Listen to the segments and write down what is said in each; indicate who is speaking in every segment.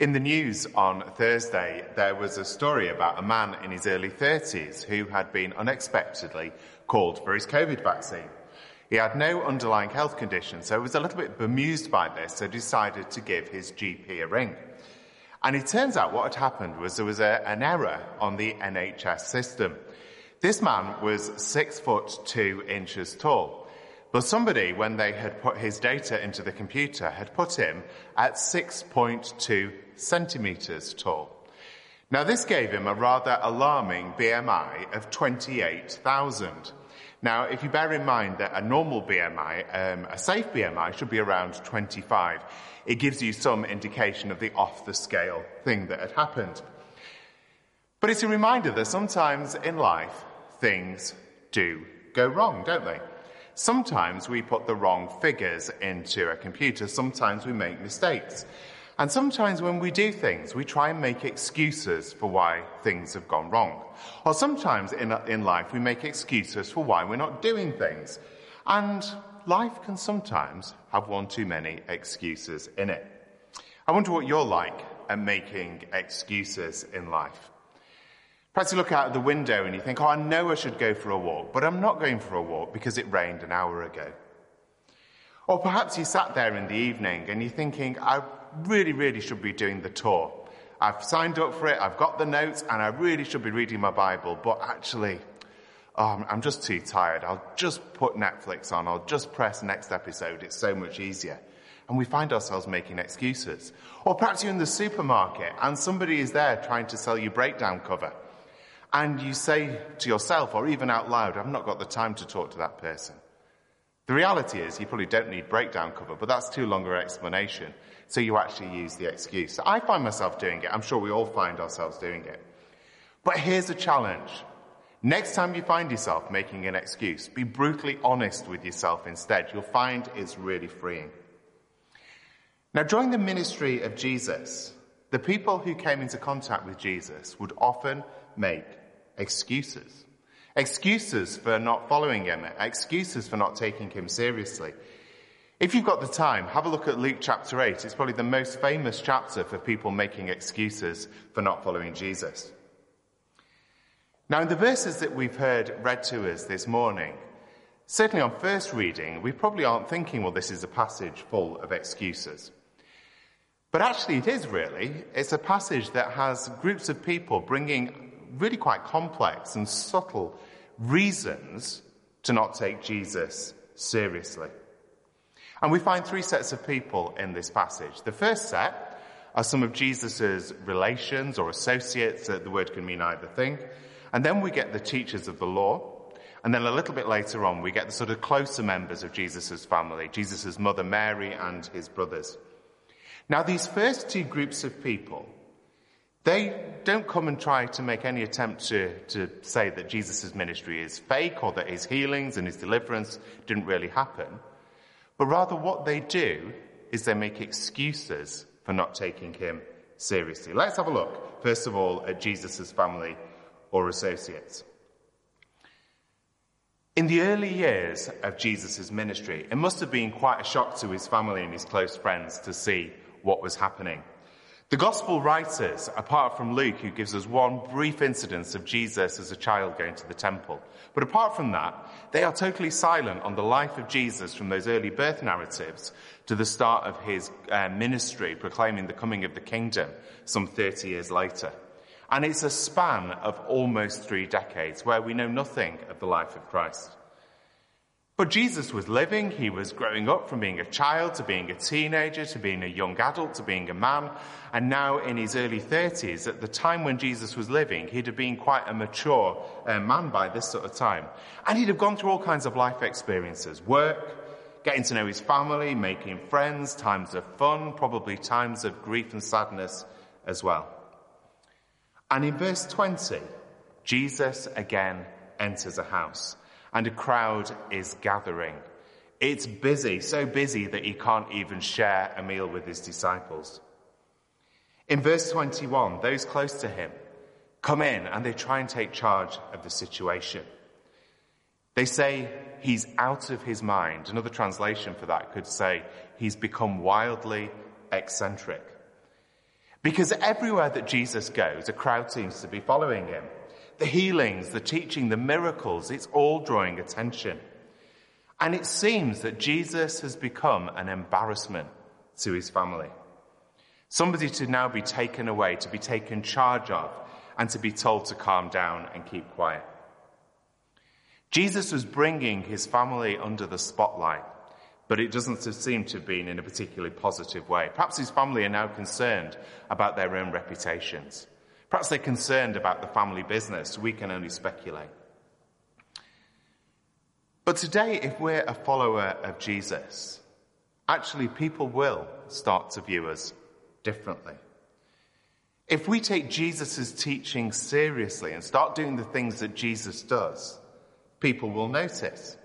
Speaker 1: In the news on Thursday, there was a story about a man in his early 30s who had been unexpectedly called for his COVID vaccine. He had no underlying health condition, so was a little bit bemused by this, so decided to give his GP a ring. And it turns out what had happened was there was a, an error on the NHS system. This man was six foot two inches tall. But somebody, when they had put his data into the computer, had put him at 6.2 centimetres tall. Now, this gave him a rather alarming BMI of 28,000. Now, if you bear in mind that a normal BMI, um, a safe BMI, should be around 25, it gives you some indication of the off the scale thing that had happened. But it's a reminder that sometimes in life, things do go wrong, don't they? Sometimes we put the wrong figures into a computer. Sometimes we make mistakes. And sometimes when we do things, we try and make excuses for why things have gone wrong. Or sometimes in, in life, we make excuses for why we're not doing things. And life can sometimes have one too many excuses in it. I wonder what you're like at making excuses in life. Perhaps you look out of the window and you think, oh, I know I should go for a walk, but I'm not going for a walk because it rained an hour ago. Or perhaps you sat there in the evening and you're thinking, I really, really should be doing the tour. I've signed up for it, I've got the notes, and I really should be reading my Bible, but actually, oh, I'm just too tired. I'll just put Netflix on, I'll just press next episode, it's so much easier. And we find ourselves making excuses. Or perhaps you're in the supermarket and somebody is there trying to sell you breakdown cover and you say to yourself or even out loud, I've not got the time to talk to that person. The reality is you probably don't need breakdown cover, but that's too long an explanation. So you actually use the excuse. I find myself doing it. I'm sure we all find ourselves doing it. But here's a challenge. Next time you find yourself making an excuse, be brutally honest with yourself instead. You'll find it's really freeing. Now, during the ministry of Jesus, the people who came into contact with Jesus would often make excuses. Excuses for not following him, excuses for not taking him seriously. If you've got the time, have a look at Luke chapter 8. It's probably the most famous chapter for people making excuses for not following Jesus. Now, in the verses that we've heard read to us this morning, certainly on first reading, we probably aren't thinking, well, this is a passage full of excuses. But actually, it is really. It's a passage that has groups of people bringing really quite complex and subtle reasons to not take Jesus seriously. And we find three sets of people in this passage. The first set are some of Jesus' relations or associates. Uh, the word can mean either thing. And then we get the teachers of the law. And then a little bit later on, we get the sort of closer members of Jesus' family, Jesus' mother Mary and his brothers. Now, these first two groups of people they don't come and try to make any attempt to, to say that Jesus' ministry is fake or that his healings and his deliverance didn't really happen. But rather what they do is they make excuses for not taking him seriously. Let's have a look, first of all, at Jesus' family or associates. In the early years of Jesus' ministry, it must have been quite a shock to his family and his close friends to see what was happening. The gospel writers, apart from Luke, who gives us one brief incident of Jesus as a child going to the temple, but apart from that, they are totally silent on the life of Jesus from those early birth narratives to the start of his uh, ministry proclaiming the coming of the kingdom some 30 years later. And it's a span of almost three decades where we know nothing of the life of Christ. But Jesus was living, he was growing up from being a child to being a teenager to being a young adult to being a man, and now in his early 30s, at the time when Jesus was living, he'd have been quite a mature uh, man by this sort of time. And he'd have gone through all kinds of life experiences work, getting to know his family, making friends, times of fun, probably times of grief and sadness as well. And in verse 20, Jesus again enters a house and a crowd is gathering. It's busy, so busy that he can't even share a meal with his disciples. In verse 21, those close to him come in and they try and take charge of the situation. They say he's out of his mind. Another translation for that could say he's become wildly eccentric. Because everywhere that Jesus goes, a crowd seems to be following him. The healings, the teaching, the miracles, it's all drawing attention. And it seems that Jesus has become an embarrassment to his family. Somebody to now be taken away, to be taken charge of, and to be told to calm down and keep quiet. Jesus was bringing his family under the spotlight, but it doesn't seem to have been in a particularly positive way. Perhaps his family are now concerned about their own reputations. Perhaps they're concerned about the family business. We can only speculate. But today, if we're a follower of Jesus, actually people will start to view us differently. If we take Jesus' teaching seriously and start doing the things that Jesus does, people will notice.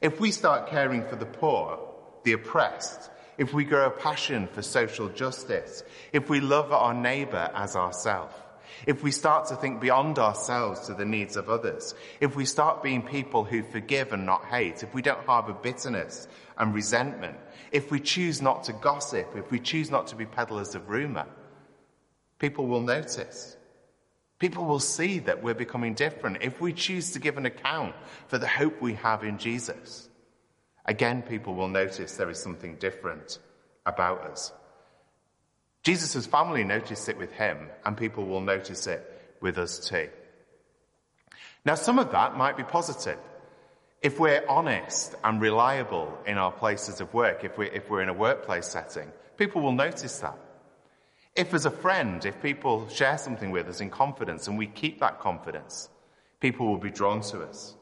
Speaker 1: If we start caring for the poor, the oppressed, if we grow a passion for social justice, if we love our neighbor as ourselves, if we start to think beyond ourselves to the needs of others, if we start being people who forgive and not hate, if we don't harbor bitterness and resentment, if we choose not to gossip, if we choose not to be peddlers of rumor, people will notice. People will see that we're becoming different. If we choose to give an account for the hope we have in Jesus, again, people will notice there is something different about us. Jesus' family noticed it with him, and people will notice it with us too. Now, some of that might be positive. If we're honest and reliable in our places of work, if we're, if we're in a workplace setting, people will notice that. If as a friend, if people share something with us in confidence and we keep that confidence, people will be drawn to us.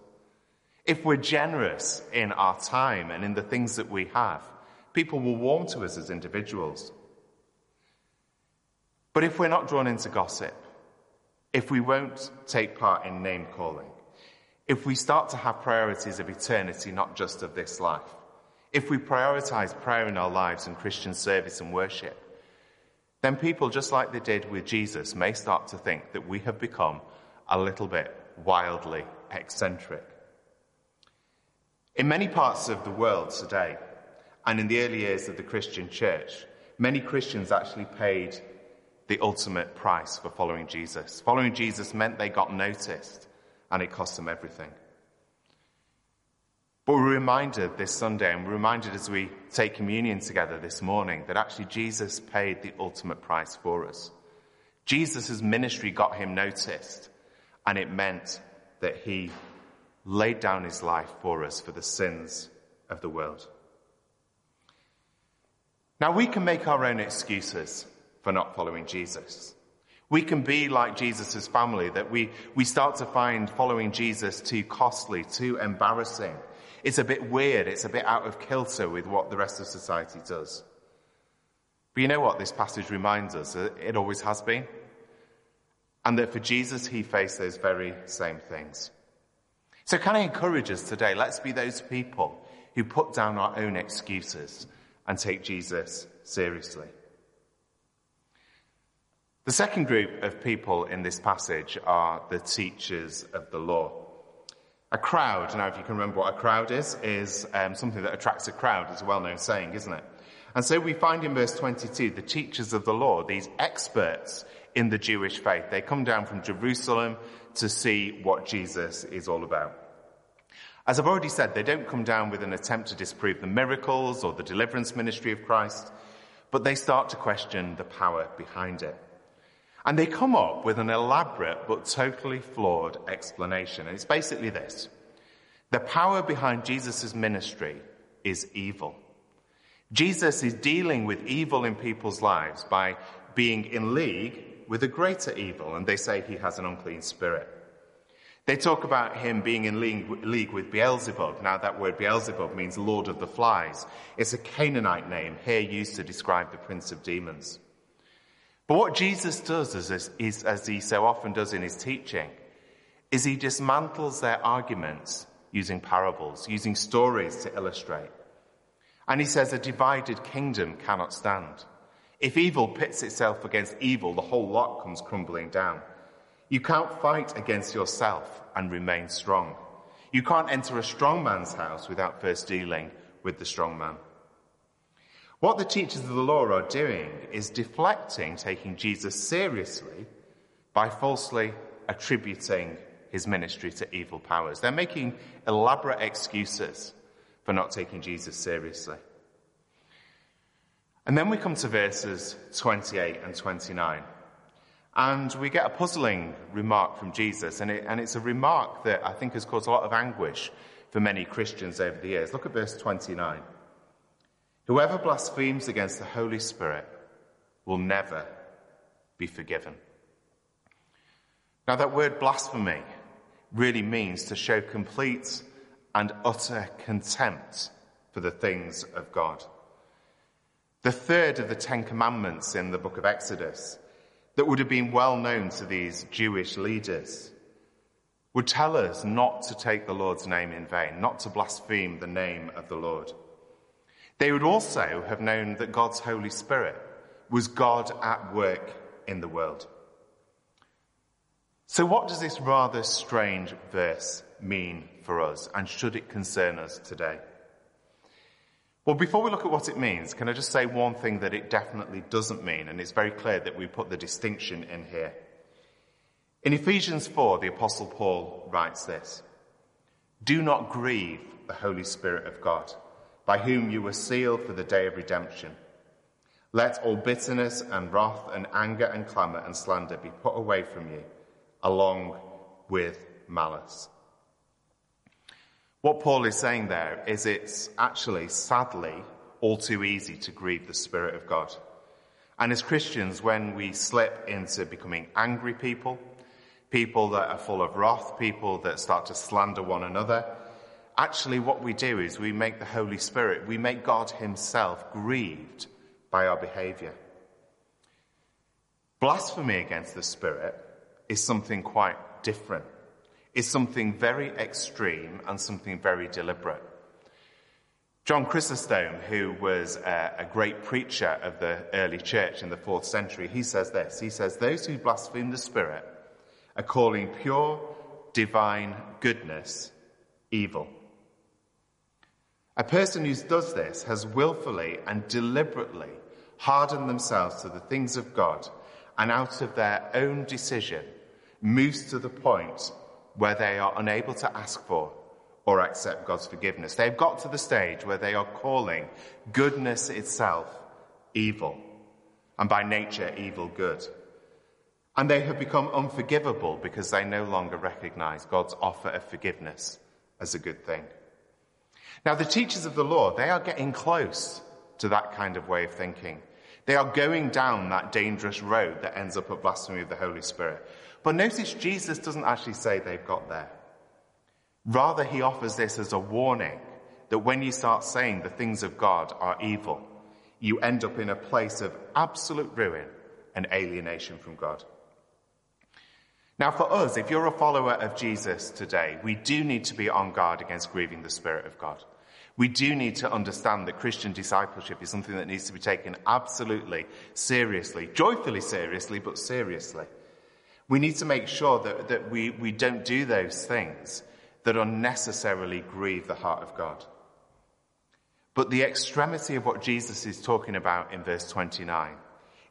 Speaker 1: If we're generous in our time and in the things that we have, people will warm to us as individuals. But if we're not drawn into gossip, if we won't take part in name calling, if we start to have priorities of eternity, not just of this life, if we prioritize prayer in our lives and Christian service and worship, then people, just like they did with Jesus, may start to think that we have become a little bit wildly eccentric. In many parts of the world today, and in the early years of the Christian church, many Christians actually paid the ultimate price for following Jesus. Following Jesus meant they got noticed and it cost them everything. But we're reminded this Sunday and we're reminded as we take communion together this morning that actually Jesus paid the ultimate price for us. Jesus' ministry got him noticed and it meant that he laid down his life for us for the sins of the world. Now we can make our own excuses for not following Jesus. We can be like Jesus' family, that we, we start to find following Jesus too costly, too embarrassing. It's a bit weird, it's a bit out of kilter with what the rest of society does. But you know what this passage reminds us? It always has been. And that for Jesus, he faced those very same things. So can I encourage us today? Let's be those people who put down our own excuses and take Jesus seriously. The second group of people in this passage are the teachers of the law. A crowd, now if you can remember what a crowd is, is um, something that attracts a crowd. It's a well-known saying, isn't it? And so we find in verse 22 the teachers of the law, these experts in the Jewish faith. They come down from Jerusalem to see what Jesus is all about. As I've already said, they don't come down with an attempt to disprove the miracles or the deliverance ministry of Christ, but they start to question the power behind it. And they come up with an elaborate but totally flawed explanation. And it's basically this. The power behind Jesus' ministry is evil. Jesus is dealing with evil in people's lives by being in league with a greater evil, and they say he has an unclean spirit. They talk about him being in league with Beelzebub. Now that word Beelzebub means Lord of the Flies. It's a Canaanite name here used to describe the prince of demons. But what Jesus does, is, is, as he so often does in his teaching, is he dismantles their arguments using parables, using stories to illustrate. And he says a divided kingdom cannot stand. If evil pits itself against evil, the whole lot comes crumbling down. You can't fight against yourself and remain strong. You can't enter a strong man's house without first dealing with the strong man. What the teachers of the law are doing is deflecting taking Jesus seriously by falsely attributing his ministry to evil powers. They're making elaborate excuses for not taking Jesus seriously. And then we come to verses 28 and 29. And we get a puzzling remark from Jesus, and, it, and it's a remark that I think has caused a lot of anguish for many Christians over the years. Look at verse 29. Whoever blasphemes against the Holy Spirit will never be forgiven. Now, that word blasphemy really means to show complete and utter contempt for the things of God. The third of the Ten Commandments in the book of Exodus, that would have been well known to these Jewish leaders, would tell us not to take the Lord's name in vain, not to blaspheme the name of the Lord. They would also have known that God's Holy Spirit was God at work in the world. So, what does this rather strange verse mean for us, and should it concern us today? Well, before we look at what it means, can I just say one thing that it definitely doesn't mean, and it's very clear that we put the distinction in here. In Ephesians 4, the Apostle Paul writes this Do not grieve the Holy Spirit of God, by whom you were sealed for the day of redemption. Let all bitterness and wrath and anger and clamour and slander be put away from you along with malice. What Paul is saying there is it's actually, sadly, all too easy to grieve the Spirit of God. And as Christians, when we slip into becoming angry people, people that are full of wrath, people that start to slander one another, actually what we do is we make the Holy Spirit, we make God Himself grieved by our behavior. Blasphemy against the Spirit is something quite different. It's something very extreme and something very deliberate. John Chrysostom, who was a, a, great preacher of the early church in the fourth century, he says this. He says, Those who blaspheme the Spirit are calling pure, divine goodness evil. A person who does this has willfully and deliberately hardened themselves to the things of God and out of their own decision moves to the point where they are unable to ask for or accept God's forgiveness. They've got to the stage where they are calling goodness itself evil, and by nature, evil good. And they have become unforgivable because they no longer recognize God's offer of forgiveness as a good thing. Now, the teachers of the law, they are getting close to that kind of way of thinking. They are going down that dangerous road that ends up at blasphemy of the Holy Spirit. But notice Jesus doesn't actually say they've got there. Rather, he offers this as a warning that when you start saying the things of God are evil, you end up in a place of absolute ruin and alienation from God. Now, for us, if you're a follower of Jesus today, we do need to be on guard against grieving the Spirit of God. We do need to understand that Christian discipleship is something that needs to be taken absolutely seriously, joyfully seriously, but seriously. We need to make sure that, that we, we don't do those things that unnecessarily grieve the heart of God. But the extremity of what Jesus is talking about in verse 29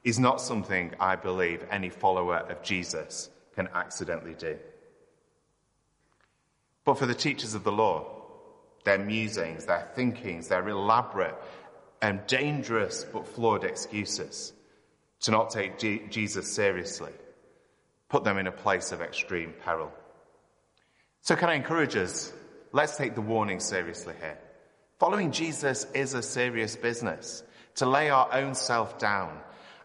Speaker 1: is not something I believe any follower of Jesus can accidentally do. But for the teachers of the law, their musings, their thinkings, their elaborate and dangerous but flawed excuses to not take G- Jesus seriously put them in a place of extreme peril. So, can I encourage us? Let's take the warning seriously here. Following Jesus is a serious business. To lay our own self down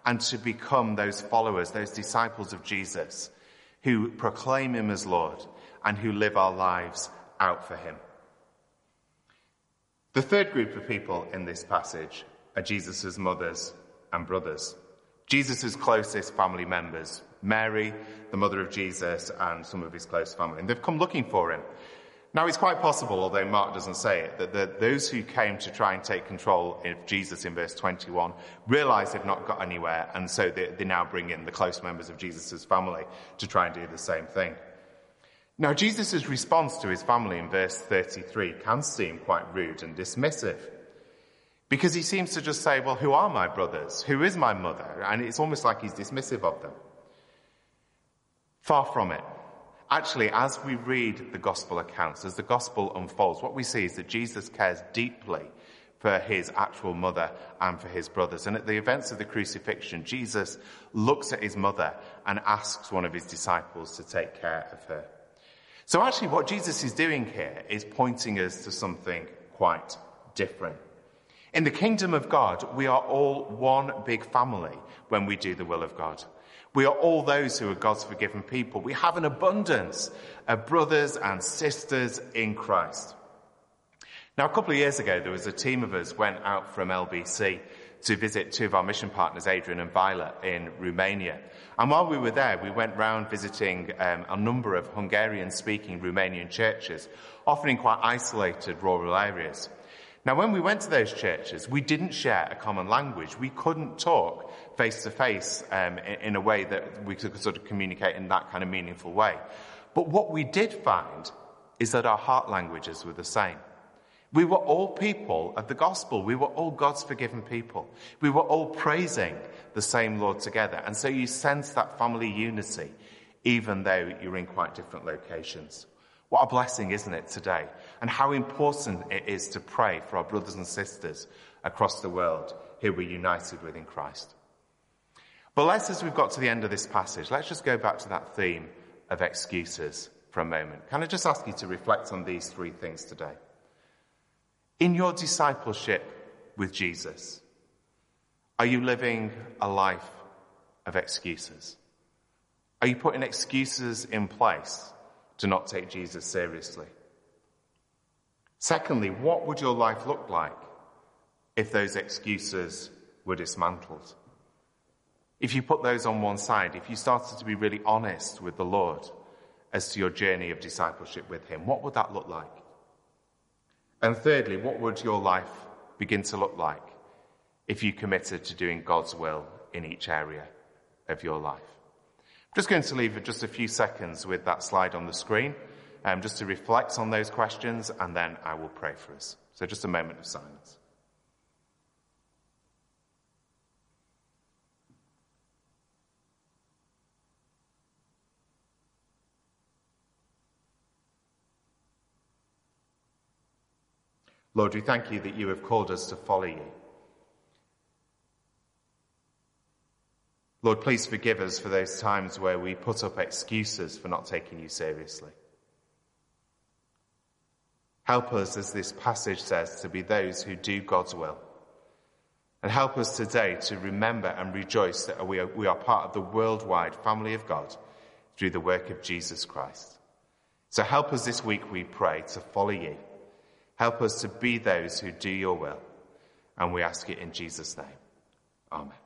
Speaker 1: and to become those followers, those disciples of Jesus who proclaim him as Lord and who live our lives out for him. The third group of people in this passage are Jesus' mothers and brothers. Jesus' closest family members, Mary, the mother of Jesus, and some of his close family. And they've come looking for him. Now, it's quite possible, although Mark doesn't say it, that the, those who came to try and take control of Jesus in verse 21 realize they've not got anywhere, and so they, they now bring in the close members of Jesus' family to try and do the same thing. Now, Jesus' response to his family in verse 33 can seem quite rude and dismissive. Because he seems to just say, Well, who are my brothers? Who is my mother? And it's almost like he's dismissive of them. Far from it. Actually, as we read the gospel accounts, as the gospel unfolds, what we see is that Jesus cares deeply for his actual mother and for his brothers. And at the events of the crucifixion, Jesus looks at his mother and asks one of his disciples to take care of her. So actually what Jesus is doing here is pointing us to something quite different. In the kingdom of God, we are all one big family when we do the will of God. We are all those who are God's forgiven people. We have an abundance of brothers and sisters in Christ. Now, a couple of years ago, there was a team of us went out from LBC to visit two of our mission partners, Adrian and Violet, in Romania. And while we were there, we went round visiting um, a number of Hungarian speaking Romanian churches, often in quite isolated rural areas. Now, when we went to those churches, we didn't share a common language. We couldn't talk face to face in a way that we could sort of communicate in that kind of meaningful way. But what we did find is that our heart languages were the same. We were all people of the gospel. We were all God's forgiven people. We were all praising the same Lord together. And so you sense that family unity, even though you're in quite different locations. What a blessing, isn't it, today? And how important it is to pray for our brothers and sisters across the world who we're united with in Christ. But let's, as we've got to the end of this passage, let's just go back to that theme of excuses for a moment. Can I just ask you to reflect on these three things today? In your discipleship with Jesus, are you living a life of excuses? Are you putting excuses in place to not take Jesus seriously? Secondly, what would your life look like if those excuses were dismantled? If you put those on one side, if you started to be really honest with the Lord as to your journey of discipleship with Him, what would that look like? And thirdly, what would your life begin to look like if you committed to doing God's will in each area of your life? Just going to leave just a few seconds with that slide on the screen, um, just to reflect on those questions, and then I will pray for us. So just a moment of silence. Lord, we thank you that you have called us to follow you. Lord, please forgive us for those times where we put up excuses for not taking you seriously. Help us, as this passage says, to be those who do God's will. And help us today to remember and rejoice that we are, we are part of the worldwide family of God through the work of Jesus Christ. So help us this week, we pray, to follow you Help us to be those who do your will. And we ask it in Jesus' name. Amen.